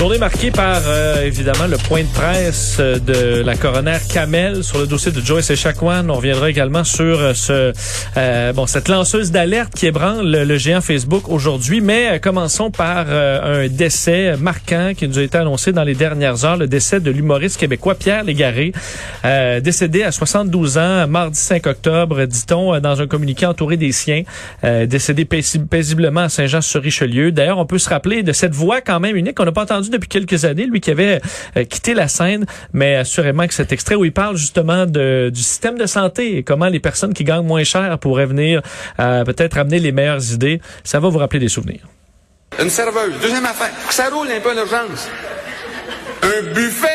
Journée marquée par, euh, évidemment, le point de presse euh, de la coroner Kamel sur le dossier de Joyce Echaquan. On reviendra également sur euh, ce, euh, bon, cette lanceuse d'alerte qui ébranle le, géant Facebook aujourd'hui. Mais commençons par un décès marquant qui nous a été annoncé dans les dernières heures, le décès de l'humoriste québécois Pierre Légaré, décédé à 72 ans, mardi 5 octobre, dit-on, dans un communiqué entouré des siens, décédé paisiblement à Saint-Jean-sur-Richelieu. D'ailleurs, on peut se rappeler de cette voix quand même unique qu'on n'a pas depuis quelques années, lui qui avait euh, quitté la scène, mais assurément que cet extrait où il parle justement du système de santé et comment les personnes qui gagnent moins cher pourraient venir euh, peut-être amener les meilleures idées, ça va vous rappeler des souvenirs. Une serveuse. Deuxième affaire. Ça roule un peu en urgence. Un buffet.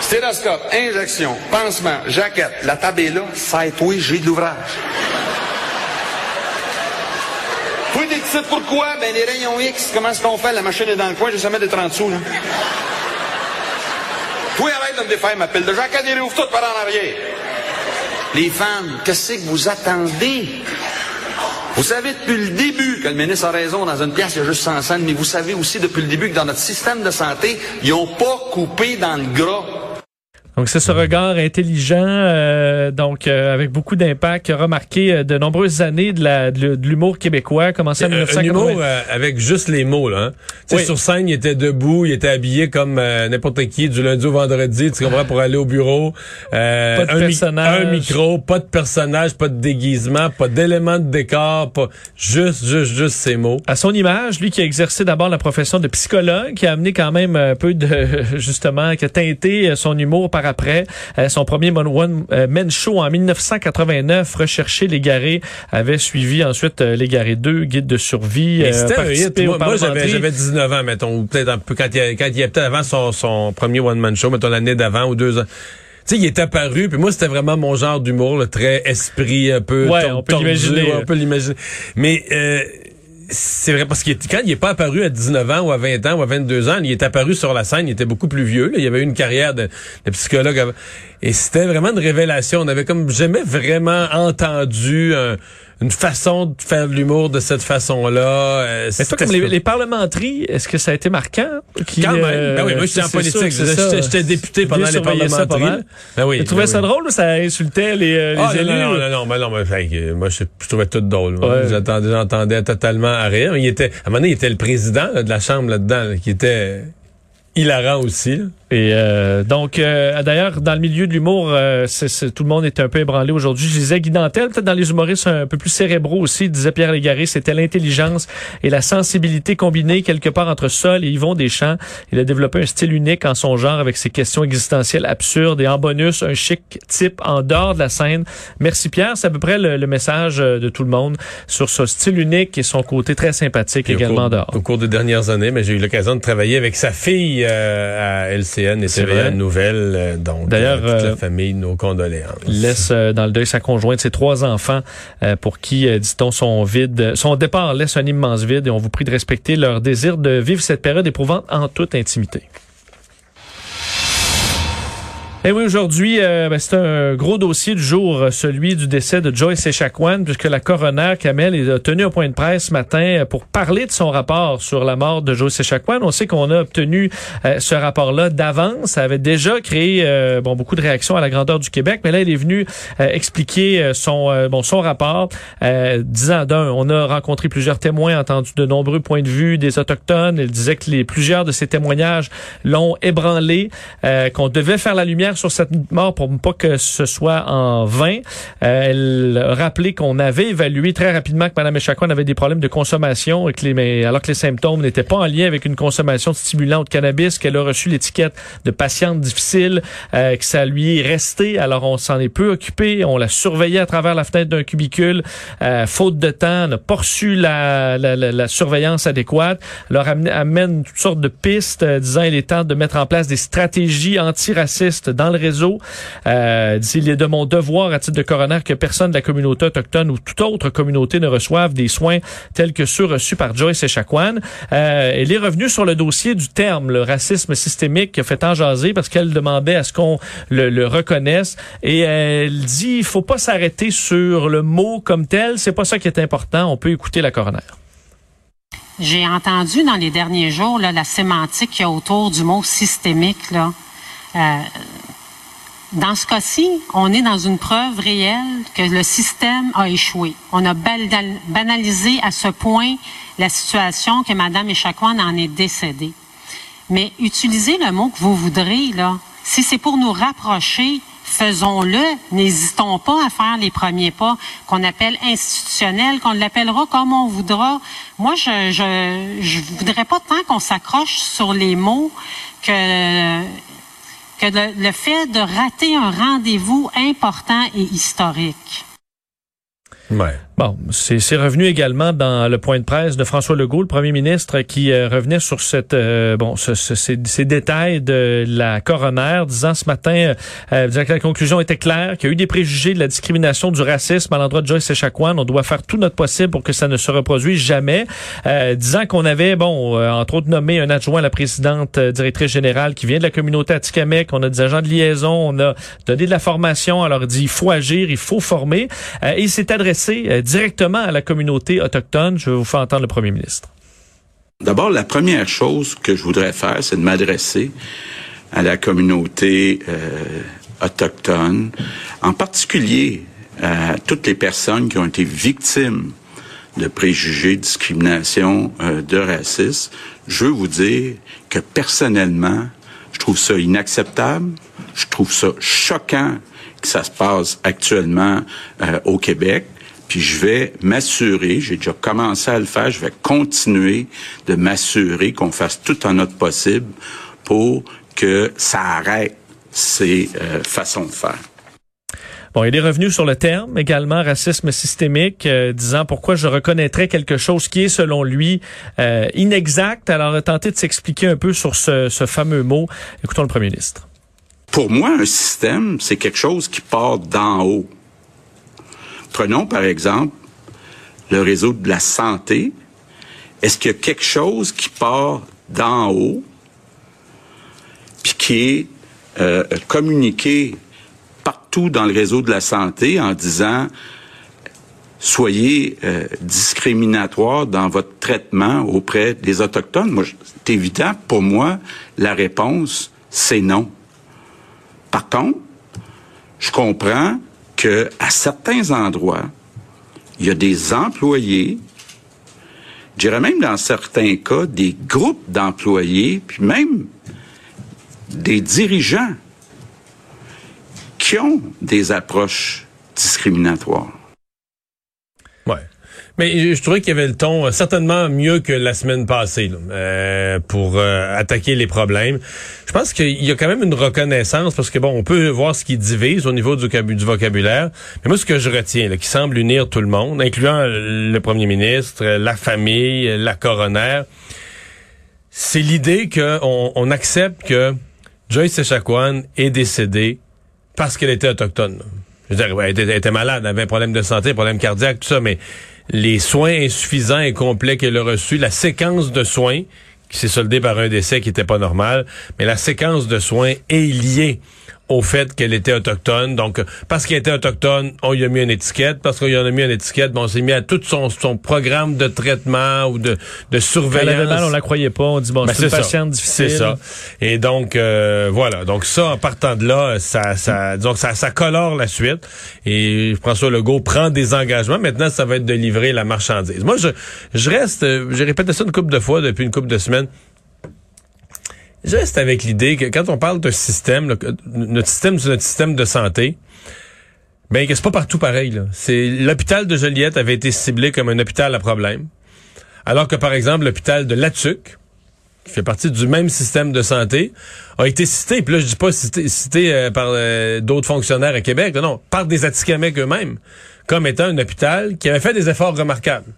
Stéroscope, injection, pansement, jaquette. La table est là. J'ai de l'ouvrage. Toi, des titres pourquoi? Ben, les rayons X, comment est-ce qu'on fait? La machine est dans le coin, j'ai jamais de 30 sous, là. Arrête de me défaire ma pile de jaquette et rouvre tout par en arrière. Les femmes, qu'est-ce que vous attendez? Vous savez depuis le début que le ministre a raison, dans une pièce, il y a juste 100 cents, mais vous savez aussi depuis le début que dans notre système de santé, ils n'ont pas coupé dans le gras. Donc c'est ce regard intelligent, euh, donc euh, avec beaucoup d'impact, qui a remarqué euh, de nombreuses années de l'humour québécois, commencé en Un 1980. humour euh, avec juste les mots, là. Hein? Tu sais, Oui. Sur scène, il était debout, il était habillé comme euh, n'importe qui du lundi au vendredi, tu comprends, pour aller au bureau. Euh, Pas de un, mi- personnage. un micro, pas de personnage, pas de déguisement, pas d'éléments de décor, pas juste, juste, juste ces mots. à son image, lui qui a exercé d'abord la profession de psychologue, qui a amené quand même un peu de justement, qui a teinté euh, son humour par après. Euh, son premier One One euh, Man Show en 1989, Rechercher l'égaré, avait suivi ensuite euh, l'égaré 2, Guide de survie. C'était Moi, moi, j'avais, parlementerie. j'avais 19 ans, mettons, ou peut-être un peu quand il, quand il était avant son, son premier one-man show, mettons l'année d'avant ou deux ans. Tu sais, il est apparu, puis moi, c'était vraiment mon genre d'humour, le très esprit, un peu Ouais, on peut l'imaginer. ouais, on peut l'imaginer. Mais euh, c'est vrai, parce que quand il est pas apparu à 19 ans ou à 20 ans ou à 22 ans, il est apparu sur la scène, il était beaucoup plus vieux. là. Il avait eu une carrière de, psychologue. Et c'était vraiment une révélation. On avait comme jamais vraiment entendu un- une façon de faire de l'humour de cette façon-là. Euh, Mais toi, comme les, les parlementeries, est-ce que ça a été marquant? Qui, Quand même. euh, Ben oui, moi, j'étais en politique. J'étais- député pendant les mal. Ben oui. Tu trouvais ben ça drôle ou ça insultait les, euh, les Ah, élus? non, non, non, non, ben non, mais, que, moi, je, je trouvais tout drôle. Ouais. J'entendais, j'entendais totalement à rire. Il était, à un moment donné, il était le président là, de la Chambre là-dedans, là, qui était hilarant aussi. là. Et euh, donc, euh, d'ailleurs, dans le milieu de l'humour, euh, tout le monde était un peu ébranlé aujourd'hui. Je disais Guy Dantel, peut-être dans les humoristes un peu plus cérébraux aussi, disait Pierre Légaré, c'était l'intelligence et la sensibilité combinée quelque part entre Sol et Yvon Deschamps. Il a développé un style unique en son genre avec ses questions existentielles absurdes et en bonus, un chic type en dehors de la scène. Merci Pierre, c'est à peu près le, le message euh, de tout le monde sur ce style unique et son côté très sympathique au également cours, en dehors. Au cours des dernières années, mais j'ai eu l'occasion de travailler avec sa fille euh, à LCN et C'est TVA. Nouvelle. euh, donc, D'ailleurs, euh, toute euh, la famille, nos condoléances. Laisse euh, dans le deuil sa conjointe, ses trois enfants, euh, pour qui, euh, dit-on, son vide, son départ laisse un immense vide et on vous prie de respecter leur désir de vivre cette période éprouvante en toute intimité. Et oui, aujourd'hui, euh, ben, c'est un gros dossier du jour, euh, celui du décès de Joyce Echaquan, puisque la coroner Kamel a tenu un point de presse ce matin euh, pour parler de son rapport sur la mort de Joyce Echaquan. On sait qu'on a obtenu ce rapport-là d'avance. Ça avait déjà créé bon beaucoup de réactions à la grandeur du Québec, mais là, il est venu expliquer son bon son rapport, disant d'un, on a rencontré plusieurs témoins, entendu de nombreux points de vue des autochtones. Il disait que les plusieurs de ces témoignages l'ont ébranlé, qu'on devait faire la lumière sur cette mort pour pas que ce soit en vain. Euh, elle a rappelé qu'on avait évalué très rapidement que Mme Echaquan avait des problèmes de consommation, et que les, mais alors que les symptômes n'étaient pas en lien avec une consommation de stimulants ou de cannabis, qu'elle a reçu l'étiquette de patiente difficile, euh, que ça lui est resté. Alors on s'en est peu occupé, on l'a surveillé à travers la fenêtre d'un cubicule, euh, faute de temps, n'a pas reçu la, la, la, la surveillance adéquate, leur amène, amène toutes sortes de pistes, euh, disant il est temps de mettre en place des stratégies antiracistes dans le réseau. Euh, il est de mon devoir à titre de coroner que personne de la communauté autochtone ou toute autre communauté ne reçoive des soins tels que ceux reçus par Joyce Echaquan. Euh, elle est revenue sur le dossier du terme, le racisme systémique, qui a fait en jaser parce qu'elle demandait à ce qu'on le, le, reconnaisse. Et elle dit, il faut pas s'arrêter sur le mot comme tel. C'est pas ça qui est important. On peut écouter la coroner. J'ai entendu dans les derniers jours là, la sémantique qu'il y a autour du mot systémique. Là. Euh, dans ce cas-ci, on est dans une preuve réelle que le système a échoué. On a banalisé à ce point la situation que Mme Echaquan en est décédée. Mais utilisez le mot que vous voudrez, là. Si c'est pour nous rapprocher faisons-le. N'hésitons pas à faire les premiers pas qu'on appelle institutionnels, qu'on l'appellera comme on voudra. Moi, je je, je voudrais pas tant qu'on s'accroche sur les mots que que le, fait de rater un rendez-vous important et historique. Ouais. Bon, c'est revenu également dans le point de presse de François Legault, le premier ministre, qui euh, revenait sur cette euh, bon ce, ce, ces, ces, détails de la coroner, disant ce matin euh, disant que la conclusion était claire, qu'il y a eu des préjugés de la discrimination, du racisme à l'endroit de Joyce Echaquan. On doit faire tout notre possible pour que ça ne se reproduise jamais. disant qu'on avait, bon, entre autres nommé un adjoint à la présidente directrice générale qui vient de la communauté Atikamek. On a des agents de liaison, on a donné de la formation. Alors dit, il faut agir, il faut former. et il s'est adressé directement à la communauté autochtone. Je vais vous faire entendre le premier ministre. D'abord, la première chose que je voudrais faire, c'est de m'adresser à la communauté euh, autochtone, en particulier à toutes les personnes qui ont été victimes de préjugés, de discrimination, euh, de racisme. Je veux vous dire que personnellement, je trouve ça inacceptable, je trouve ça choquant que ça se passe actuellement euh, au Québec. Puis je vais m'assurer, j'ai déjà commencé à le faire, je vais continuer de m'assurer qu'on fasse tout en notre possible pour que ça arrête ces euh, façons de faire. Bon, il est revenu sur le terme également, racisme systémique, euh, disant pourquoi je reconnaîtrais quelque chose qui est, selon lui, euh, inexact. Alors, a tenté de s'expliquer un peu sur ce, ce fameux mot. Écoutons le premier ministre. Pour moi, un système, c'est quelque chose qui part d'en haut. Prenons par exemple le réseau de la santé. Est-ce qu'il y a quelque chose qui part d'en haut, puis qui est euh, communiqué partout dans le réseau de la santé en disant soyez euh, discriminatoire dans votre traitement auprès des autochtones? Moi, c'est évident pour moi, la réponse c'est non. Par contre, je comprends que à certains endroits, il y a des employés, je dirais même dans certains cas, des groupes d'employés, puis même des dirigeants qui ont des approches discriminatoires. Mais je trouvais qu'il y avait le ton euh, certainement mieux que la semaine passée là, euh, pour euh, attaquer les problèmes. Je pense qu'il y a quand même une reconnaissance parce que bon, on peut voir ce qui divise au niveau du, vocabulaire. Mais moi, ce que je retiens, qui semble unir tout le monde, incluant le premier ministre, la famille, la coroner, c'est l'idée qu'on on accepte que Joyce Echaquan est décédée parce qu'elle était autochtone. Je veux dire, elle, était, elle était malade, elle avait un problème de santé, un problème cardiaque, tout ça, mais les soins insuffisants et complets qu'elle a reçus, la séquence de soins qui s'est soldée par un décès qui n'était pas normal, mais la séquence de soins est liée au fait qu'elle était autochtone. Donc, parce qu'elle était autochtone, on lui a mis une étiquette. Parce qu'on lui a mis une étiquette, bon, on s'est mis à tout son, son programme de traitement ou de, de surveillance. Elle mal, on la croyait pas. On dit, bon, ben, c'est une patiente difficile. C'est ça. Et donc, euh, voilà. Donc, ça, en partant de là, ça, ça, donc ça, ça colore la suite. Et François Legault prend des engagements. Maintenant, ça va être de livrer la marchandise. Moi, je, je reste, j'ai répété ça une couple de fois depuis une couple de semaines. Je reste avec l'idée que quand on parle de système, notre système, c'est notre système de santé. Ben, c'est pas partout pareil. C'est l'hôpital de Joliette avait été ciblé comme un hôpital à problème, alors que par exemple l'hôpital de Latuc, qui fait partie du même système de santé, a été cité. Puis là, je dis pas cité, euh, par euh, d'autres fonctionnaires à Québec, non, par des Atikamekw eux-mêmes, comme étant un hôpital qui avait fait des efforts remarquables.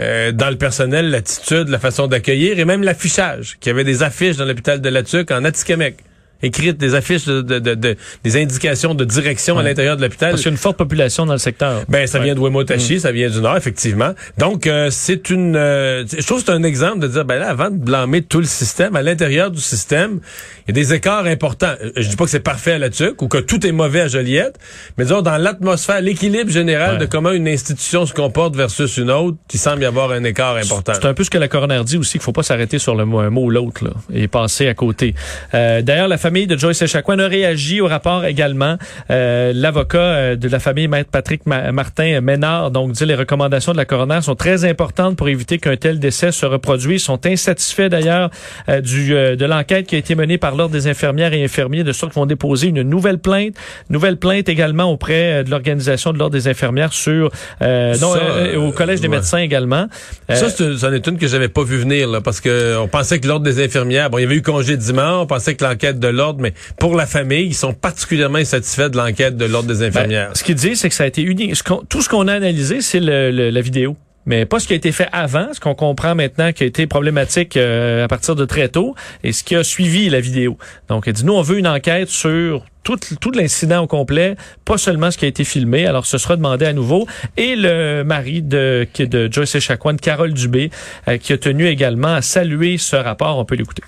Euh, dans le personnel, l'attitude, la façon d'accueillir et même l'affichage. Qu'il y avait des affiches dans l'hôpital de Latuc en Atikamekw. Écrites, des affiches, de, de- de- de- des indications de direction à l'intérieur de l'hôpital. Parce qu'il y a une forte population dans le secteur. Ben, ça Ouais. vient de Wemotachi, ça vient du Nord, effectivement. Donc, euh, c'est une... euh, je trouve que c'est un exemple de dire, ben là, avant de blâmer tout le système, à l'intérieur du système, il y a des écarts importants. Euh, Je dis pas que c'est parfait à la TUC ou que tout est mauvais à Joliette, mais disons, dans l'atmosphère, l'équilibre général Ouais. de comment une institution se comporte versus une autre, il semble y avoir un écart important. C'est un peu ce que la coroner dit aussi, qu'il faut pas s'arrêter sur le mot, un mot ou l'autre là, et passer à côté. Euh, D'ailleurs, la famille de Joyce Echaquan a réagi au rapport également. Euh, L'avocat euh, de la famille, Maître Patrick Ma- Martin Ménard, donc dit les recommandations de la coroner sont très importantes pour éviter qu'un tel décès se reproduise. Ils sont insatisfaits d'ailleurs euh, du euh, de l'enquête qui a été menée par l'Ordre des infirmières et infirmiers, de sorte qu'ils vont déposer une nouvelle plainte. Nouvelle plainte également auprès euh, de l'Organisation de l'Ordre des infirmières sur... euh, non, Ça, euh, au Collège des ouais. médecins également. Ça, c'est une- c'en est une que j'avais pas vu venir, là, parce que on pensait que l'ordre des infirmières, bon, il y avait eu congé dimanche, on pensait que l'enquête de l'ordre, mais pour la famille, ils sont particulièrement insatisfaits de l'enquête de l'ordre des Ben, infirmières. ce qu'il dit, c'est que ça a été uni. ce tout ce qu'on a analysé, c'est le- le- la vidéo. Mais pas ce qui a été fait avant, ce qu'on comprend maintenant qui a été problématique euh, à partir de très tôt, et ce qui a suivi la vidéo. Donc, il dit, nous, on veut une enquête sur tout, tout l'incident au complet, pas seulement ce qui a été filmé. Alors, ce sera demandé à nouveau. Et le mari de, de Joyce Echaquan, Carole Dubé, euh, qui a tenu également à saluer ce rapport. On peut l'écouter.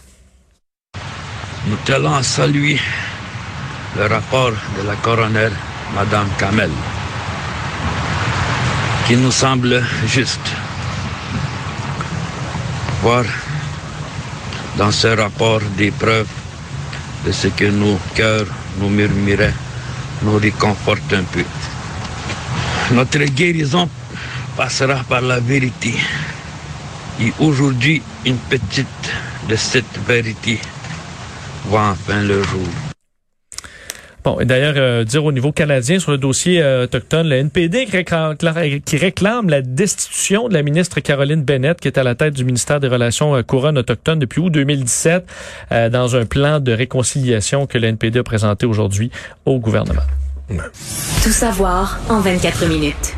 Nous tenons saluer le rapport de la coroner, Madame Kamel, qui nous semble juste. Voir dans ce rapport des preuves de ce que nos cœurs nous murmuraient nous réconforte un peu. Notre guérison passera par la vérité. Et aujourd'hui, une petite de cette vérité voit enfin le jour. Bon, et d'ailleurs, euh, dire au niveau canadien sur le dossier euh, autochtone, le NPD qui réclame, qui réclame la destitution de la ministre Caroline Bennett, qui est à la tête du ministère des Relations euh, couronnes autochtones depuis août 2017, euh, dans un plan de réconciliation que le NPD a présenté aujourd'hui au gouvernement. Tout savoir en 24 minutes.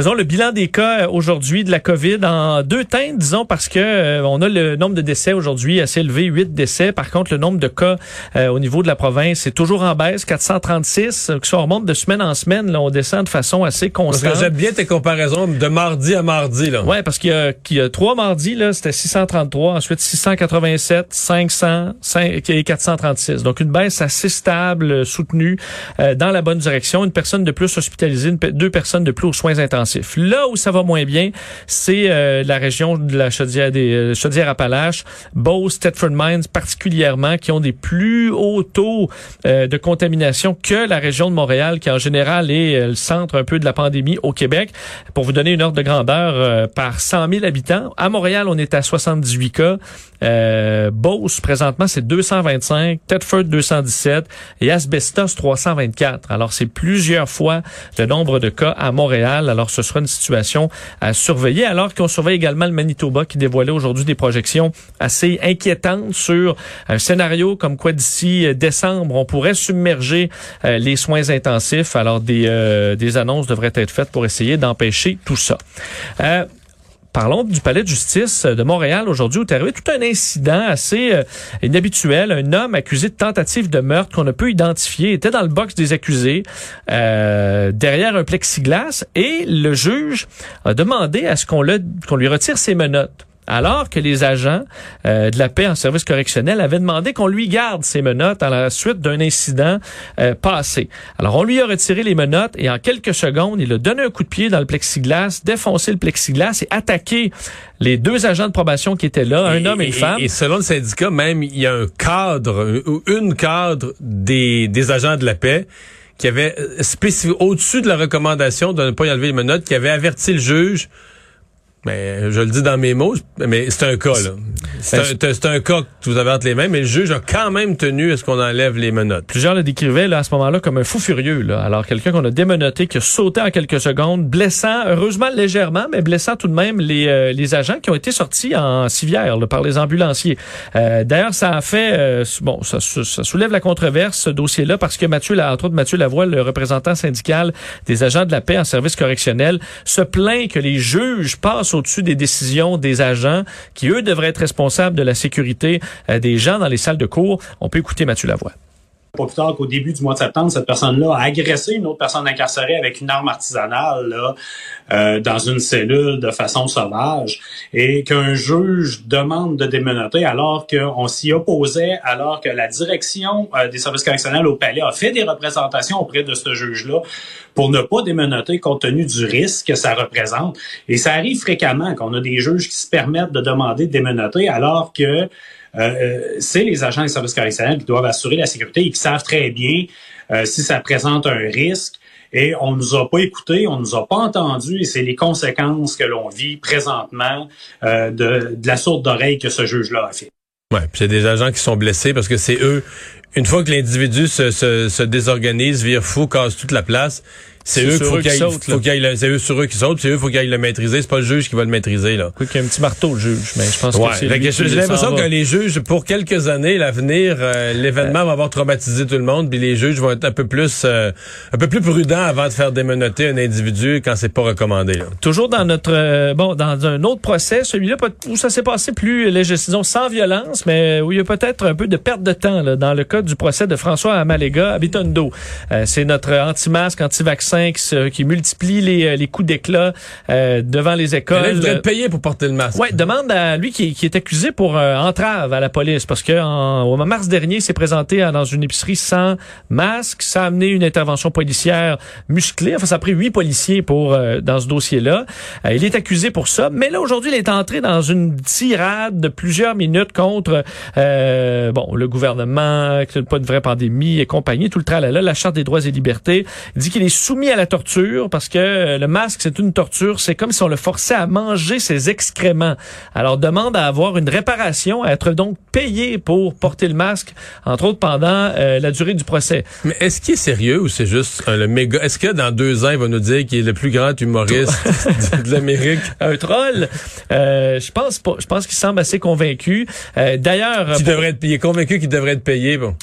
Faisons le bilan des cas euh, aujourd'hui de la COVID en deux teintes, disons, parce que euh, on a le nombre de décès aujourd'hui assez élevé, 8 décès. Par contre, le nombre de cas euh, au niveau de la province est toujours en baisse, 436. Que ça remonte de semaine en semaine, là, on descend de façon assez Parce constante. que j'aime bien tes comparaisons de mardi à mardi, là. Ouais, parce qu'il y a, qu'il y a trois mardis, là, c'était 633, ensuite 687, 500 5 et 436. Donc, une baisse assez stable, euh, soutenue, euh, dans la bonne direction. Une personne de plus hospitalisée, une deux personnes de plus aux soins intensifs. Là où ça va moins bien, c'est euh, la région de la Chaudière des euh, Chaudière-Appalaches, Beauce, Thetford Mines particulièrement, qui ont des plus hauts taux euh, de contamination que la région de Montréal, qui en général est euh, le centre un peu de la pandémie au Québec. Pour vous donner une ordre de grandeur, euh, par 100 000 habitants, à Montréal, on est à 78 cas. Euh, Beauce, présentement, c'est 225, Thetford 217 et Asbestos 324. Alors, c'est plusieurs fois le nombre de cas à Montréal. Alors, ce sera une situation à surveiller. Alors qu'on surveille également le Manitoba qui dévoilait aujourd'hui des projections assez inquiétantes sur un scénario comme quoi d'ici euh, décembre, on pourrait submerger euh, les soins intensifs. Alors, des, euh, des annonces devraient être faites pour essayer d'empêcher tout ça. Euh, Parlons du palais de justice de Montréal aujourd'hui où est arrivé tout un incident assez euh, inhabituel. Un homme accusé de tentative de meurtre qu'on ne peut identifier était dans le box des accusés euh, derrière un plexiglas et le juge a demandé à ce qu'on lui retire ses menottes. Alors que les agents euh, de la paix en service correctionnel avaient demandé qu'on lui garde ses menottes à la suite d'un incident euh, passé. Alors on lui a retiré les menottes et en quelques secondes, il a donné un coup de pied dans le plexiglas, défoncé le plexiglas et attaqué les deux agents de probation qui étaient là, un Et- homme et une femme. Et, selon le syndicat, même, il y a un cadre, ou une cadre des, des agents de la paix qui avait euh, spécifié, au-dessus de la recommandation de ne pas y enlever les menottes, qui avait averti le juge mais je le dis dans mes mots, mais c'est un cas, là. C'est Ben, un, un cas que vous avez entre les mains, mais le juge a quand même tenu à ce qu'on enlève les menottes. Plusieurs le décrivaient là, à ce moment-là comme un fou furieux. Là. Alors, quelqu'un qu'on a démenotté, qui a sauté en quelques secondes, blessant, heureusement légèrement, mais blessant tout de même les, euh, les agents qui ont été sortis en civière là, par les ambulanciers. Euh, D'ailleurs, ça a fait... euh, bon, ça, ça soulève la controverse, ce dossier-là, parce que Mathieu, entre autres Mathieu Lavoie, le représentant syndical des agents de la paix en service correctionnel, se plaint que les juges passent au-dessus des décisions des agents qui, eux, devraient être responsables de la sécurité euh, des gens dans les salles de cours. On peut écouter Mathieu Lavoie. Pas plus tard qu'au début du mois de septembre, cette personne-là a agressé une autre personne incarcérée avec une arme artisanale là, euh, dans une cellule de façon sauvage et qu'un juge demande de démenoter alors qu'on s'y opposait, alors que la direction euh, des services correctionnels au palais a fait des représentations auprès de ce juge-là pour ne pas démenoter compte tenu du risque que ça représente. Et ça arrive fréquemment qu'on a des juges qui se permettent de demander de démenoter alors que euh, euh, c'est les agents des services correctionnels qui doivent assurer la sécurité et qui savent très bien euh, si ça présente un risque. Et on nous a pas écoutés, on nous a pas entendus, et c'est les conséquences que l'on vit présentement de, la sourde d'oreille que ce juge-là a fait. Ouais, puis c'est des agents qui sont blessés parce que c'est eux, une fois que l'individu se, se désorganise, vire fou, casse toute la place, c'est eux, faut qui sautent. C'est eux sur eux qui sautent, c'est eux, faut qu'ils le maîtriser. C'est pas le juge qui va le maîtriser, là. Faut qu'il y ait un petit marteau, le juge, mais je pense que c'est J'ai l'impression que les juges, pour quelques années, l'avenir, euh, l'événement va avoir traumatisé tout le monde, puis les juges vont être un peu plus, euh, un peu plus prudents avant de faire démenoter un individu quand c'est pas recommandé, là. Toujours dans notre, euh, bon, dans un autre procès, celui-là, où ça s'est passé plus, disons, sans violence, mais où il y a peut-être un peu de perte de temps, là, dans le cas du procès de François Amalega à Bitondo. c'est notre anti-masque, anti-vaccin qui, multiplie les, euh, les coups d'éclat euh, devant les écoles. Il devrait être payé pour porter le masque. Ouais, demande à lui qui, qui est accusé pour euh, entrave à la police parce que en, au mars dernier, il s'est présenté dans une épicerie sans masque. Ça a amené une intervention policière musclée. Enfin, ça a pris huit policiers pour dans ce dossier-là. il est accusé pour ça, mais là aujourd'hui, il est entré dans une tirade de plusieurs minutes contre bon le gouvernement, que pas une vraie pandémie et compagnie, tout le tralala, la charte des droits et libertés. Il dit qu'il est soumis à la torture parce que euh, le masque, c'est une torture. C'est comme si on le forçait à manger ses excréments. Alors, demande à avoir une réparation, à être donc payé pour porter le masque, entre autres pendant euh, la durée du procès. Mais est-ce qu'il est sérieux ou c'est juste le méga... Est-ce que dans deux ans, il va nous dire qu'il est le plus grand humoriste de l'Amérique? Un troll? Euh, je pense pas. Je pense qu'il semble assez convaincu. D'ailleurs... Il devrait être payé. Convaincu qu'il devrait être payé, bon.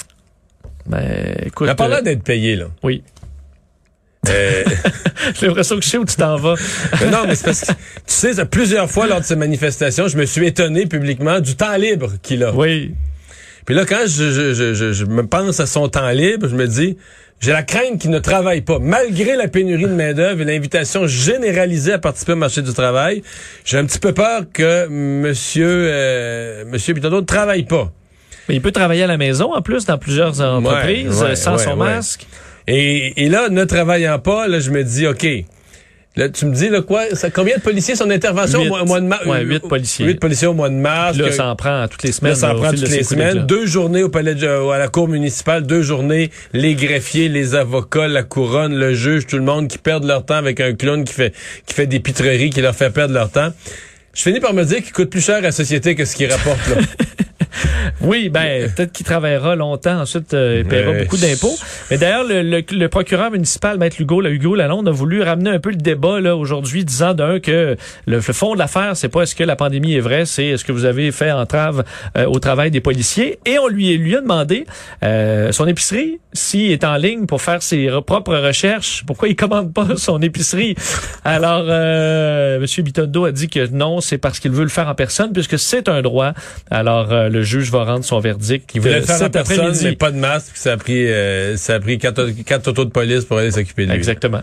Ben, écoute... Il a pas l'air d'être payé, là. Oui. Euh... J'ai l'impression que je sais où tu t'en vas. non, mais c'est parce que, tu sais, plusieurs fois lors de ces manifestations, je me suis étonné publiquement du temps libre qu'il a. Oui. Puis là, quand je, je, je, je, me pense à son temps libre, je me dis, j'ai la crainte qu'il ne travaille pas. Malgré la pénurie de main-d'œuvre et l'invitation généralisée à participer au marché du travail, j'ai un petit peu peur que monsieur, euh, monsieur ne travaille pas. Mais il peut travailler à la maison, en plus, dans plusieurs entreprises, sans son masque. Et, et là, ne travaillant pas, là, je me dis, OK, Là, tu me dis là, quoi ça, combien de policiers son intervention au, mois, de mars huit policiers. Huit policiers au mois de mars. Là, ça en prend toutes les semaines. Là, ça en prend toutes les semaines. Deux journées au palais de, à la cour municipale, deux journées les greffiers, les avocats, la couronne, le juge, tout le monde qui perdent leur temps avec un clown qui fait qui fait des pitreries, qui leur fait perdre leur temps. Je finis par me dire qu'il coûte plus cher à la société que ce qu'il rapporte là. Oui, ben peut-être qu'il travaillera longtemps, ensuite euh, il paiera beaucoup d'impôts. Mais d'ailleurs, le, le, procureur municipal, Maître Hugo, là, Hugo Lalonde, a voulu ramener un peu le débat là aujourd'hui, disant d'un que le, fond de l'affaire, c'est pas est-ce que la pandémie est vraie, c'est est-ce que vous avez fait entrave euh, au travail des policiers. Et on lui, lui a demandé euh, son épicerie, s'il est en ligne pour faire ses propres recherches, pourquoi il commande pas son épicerie? Alors, euh, M. Bitondo a dit que non, c'est parce qu'il veut le faire en personne, puisque c'est un droit. Alors, le juge va rendre son verdict. Il voulait le faire en personne, mais pas de masque, puis ça a pris, euh, ça a pris quatre, quatre autos de police pour aller s'occuper de lui. Exactement.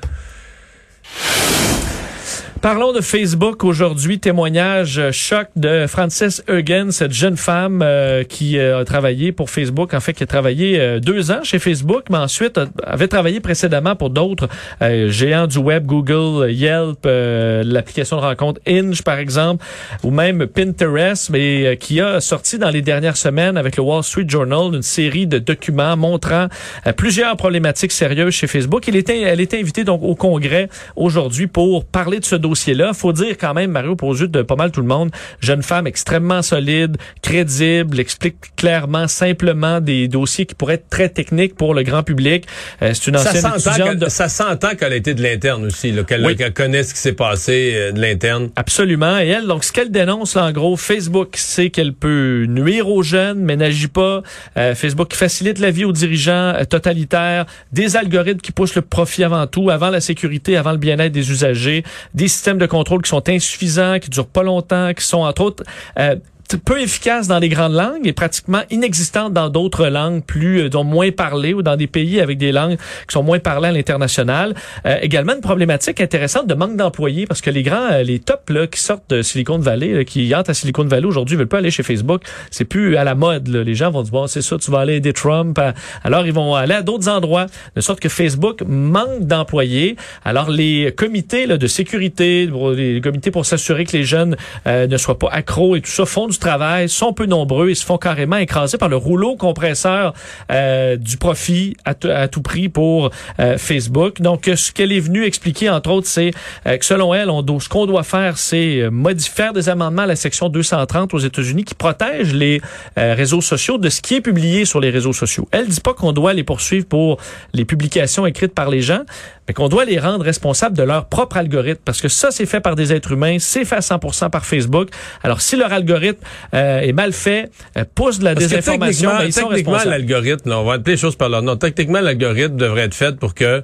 Parlons de Facebook aujourd'hui. Témoignage euh, choc de Frances Eugen, cette jeune femme euh, qui euh, a travaillé pour Facebook, en fait, qui a travaillé deux ans chez Facebook, mais ensuite avait travaillé précédemment pour d'autres géants du web, Google, Yelp, l'application de rencontre Inge, par exemple, ou même Pinterest, mais qui a sorti dans les dernières semaines avec le Wall Street Journal une série de documents montrant plusieurs problématiques sérieuses chez Facebook. Il était, elle était invitée donc au Congrès aujourd'hui pour parler de ce dossier dossier-là. Faut dire quand même, Mario, pour yeux de pas mal tout le monde, jeune femme extrêmement solide, crédible, explique clairement, simplement des dossiers qui pourraient être très techniques pour le grand public. Euh, c'est une ancienne ça étudiante. De... Ça s'entend qu'elle a été de l'interne aussi, qu'elle connaît ce qui s'est passé euh, de l'interne. Absolument. Et elle, donc, ce qu'elle dénonce, là, en gros, Facebook c'est qu'elle peut nuire aux jeunes, mais n'agit pas. Euh, Facebook facilite la vie aux dirigeants totalitaires, des algorithmes qui poussent le profit avant tout, avant la sécurité, avant le bien-être des usagers, des de contrôle qui sont insuffisants, qui durent pas longtemps, qui sont entre autres euh, peu efficace dans les grandes langues et pratiquement inexistante dans d'autres langues plus euh, dont moins parlées ou dans des pays avec des langues qui sont moins parlées à l'international. Euh, également une problématique intéressante de manque d'employés parce que les grands euh, les tops là, qui sortent de Silicon Valley là, qui entrent à Silicon Valley aujourd'hui veulent pas aller chez Facebook, c'est plus à la mode là. les gens vont dire bon, c'est ça tu vas aller aider Trump alors ils vont aller à d'autres endroits de sorte que Facebook manque d'employés. Alors les comités là, de sécurité, les comités pour s'assurer que les jeunes ne soient pas accros et tout ça font travail, sont peu nombreux et se font carrément écraser par le rouleau compresseur euh, du profit à, tout prix pour euh, Facebook. Donc, ce qu'elle est venue expliquer, entre autres, c'est euh, que selon elle, ce qu'on doit faire, c'est modifier des amendements à la section 230 aux États-Unis qui protège les réseaux sociaux de ce qui est publié sur les réseaux sociaux. Elle dit pas qu'on doit les poursuivre pour les publications écrites par les gens, mais qu'on doit les rendre responsables de leur propre algorithme parce que ça, c'est fait par des êtres humains, c'est fait à 100% par Facebook. Alors, si leur algorithme euh, est mal fait, euh, pousse de la Parce désinformation, ben, techniquement, l'algorithme, on va appeler les choses par leur nom. Techniquement, l'algorithme devrait être fait pour que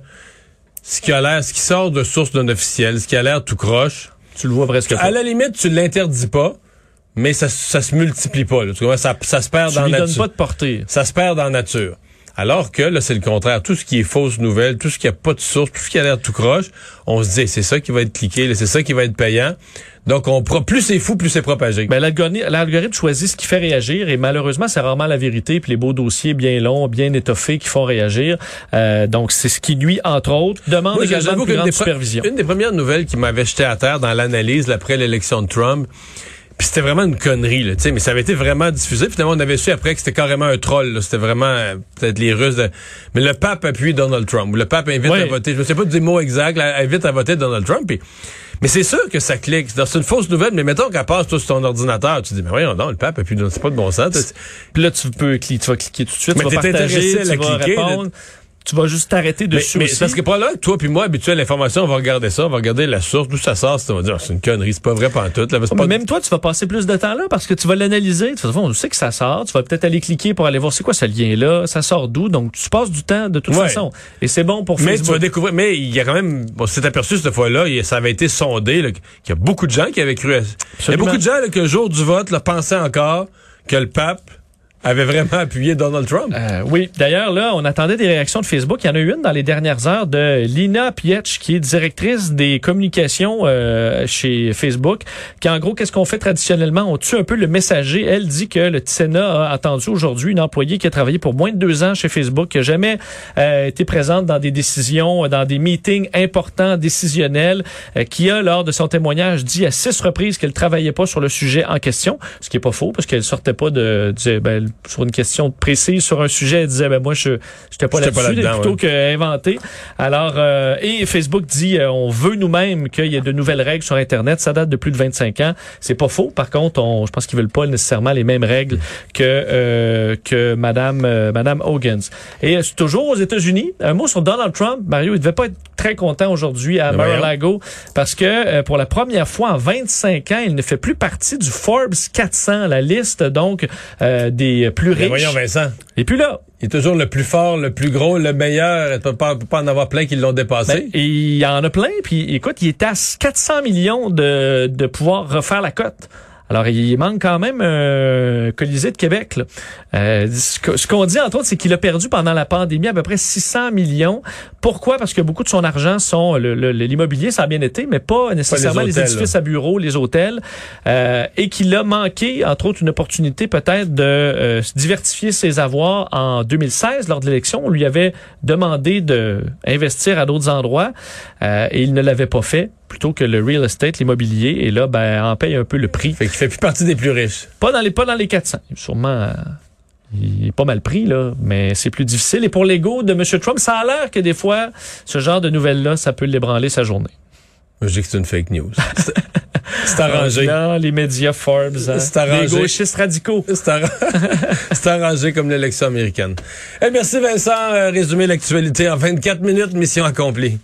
ce qui a l'air, ce qui sort de source d'un officiel, ce qui a l'air tout croche, tu le vois presque pas. À la limite, tu l'interdis pas. Mais ça, ça se multiplie pas. Ça, ça se perd tu dans nature. donnes pas de portée. Ça se perd dans la nature. Alors que là, c'est le contraire. Tout ce qui est fausse nouvelle, tout ce qui a pas de source, tout ce qui a l'air tout croche, on se dit, c'est ça qui va être cliqué, c'est ça qui va être payant. Donc, on plus c'est fou, plus c'est propagé. Ben, l'algorithme choisit ce qui fait réagir et malheureusement, c'est rarement la vérité. Puis les beaux dossiers bien longs, bien étoffés qui font réagir. Euh, donc, c'est ce qui nuit, entre autres, demande également une grande supervision. Une des premières nouvelles qui m'avait jeté à terre dans l'analyse après l'élection de Trump, puis c'était vraiment une connerie, là, mais ça avait été vraiment diffusé. Finalement, on avait su après que c'était carrément un troll. C'était vraiment euh, peut-être les Russes. De... Mais le pape appuie Donald Trump. Le pape invite à voter. Je ne sais pas des mots exacts. invite à voter Donald Trump. Mais c'est sûr que ça clique. C'est une fausse nouvelle, mais mettons qu'elle passe toi, sur ton ordinateur. Tu dis, mais voyons non, le pape appuie Donald C'est pas de bon sens. Puis là, tu peux cliquer, tu vas cliquer tout de suite. Mais tu vas partager, tu vas répondre tu vas juste t'arrêter dessus mais, mais parce que pas là, toi puis moi, habitué à l'information, on va regarder ça, on va regarder la source, d'où ça sort, on va dire, c'est une connerie, c'est pas vrai pendant tout. Là, pas... Même toi, tu vas passer plus de temps là parce que tu vas l'analyser. Tu vas dire, on sait que ça sort, tu vas peut-être aller cliquer pour aller voir c'est quoi ce lien-là, ça sort d'où, donc tu passes du temps de toute façon. Et c'est bon pour Mais tu vas découvrir, mais il y a quand même, on s'est aperçu cette fois-là, ça avait été sondé, qu'il y a beaucoup de gens qui avaient cru à... Il y a beaucoup de gens là, que le jour du vote, là, pensaient encore que le pape avait vraiment appuyé Donald Trump. Euh, oui. D'ailleurs, là, on attendait des réactions de Facebook. Il y en a eu une dans les dernières heures de Lina Pietch, qui est directrice des communications euh, chez Facebook, qui en gros, qu'est-ce qu'on fait traditionnellement? On tue un peu le messager. Elle dit que le Sénat a attendu aujourd'hui une employée qui a travaillé pour moins de deux ans chez Facebook, qui n'a jamais euh, été présente dans des décisions, dans des meetings importants, décisionnels, qui a, lors de son témoignage, dit à six reprises qu'elle travaillait pas sur le sujet en question, ce qui est pas faux, parce qu'elle sortait pas de... de ben, sur une question précise sur un sujet, elle disait ben moi je j'étais pas là-dessus plutôt qu'inventer. Alors euh, et Facebook dit euh, on veut nous-mêmes qu'il y ait de nouvelles règles sur internet, ça date de plus de 25 ans. C'est pas faux. Par contre, on, je pense qu'ils veulent pas nécessairement les mêmes règles que euh, que madame madame Hogan. Et c'est toujours aux États-Unis, un mot sur Donald Trump, Mario, il devait pas être très content aujourd'hui à Mar-a-Lago parce que pour la première fois en 25 ans, il ne fait plus partie du Forbes 400, la liste donc des plus riche. voyons, Vincent. Et puis là. Il est toujours le plus fort, le plus gros, le meilleur. Il peut pas, peut pas en avoir plein qui l'ont dépassé. Ben, il y en a plein. Puis écoute, il est à 400 millions de, de pouvoir refaire la cote. Alors, il manque quand même euh, Colisée de Québec. Euh, ce qu'on dit, entre autres, c'est qu'il a perdu pendant la pandémie à peu près 600 millions. Pourquoi? Parce que beaucoup de son argent sont... L'immobilier, ça a bien été, mais pas nécessairement les, édifices à bureaux, les hôtels. Euh, et qu'il a manqué, entre autres, une opportunité peut-être de euh, diversifier ses avoirs en 2016, lors de l'élection. On lui avait demandé d'investir à d'autres endroits euh, et il ne l'avait pas fait plutôt que le real estate, l'immobilier, et là, ben, en paye un peu le prix. Fait qu'il fait plus partie des plus riches. Pas dans les, pas dans les 400. Sûrement, euh, il est pas mal pris, là, mais c'est plus difficile. Et pour l'ego de M. Trump, ça a l'air que des fois, ce genre de nouvelles-là, ça peut l'ébranler sa journée. je dis que c'est une fake news. C'est arrangé. Non, les médias Forbes. Hein? C'est arrangé. Les gauchistes radicaux. C'est arrangé comme l'élection américaine. Eh, merci Vincent. Euh, résumé l'actualité en 24 minutes. Mission accomplie.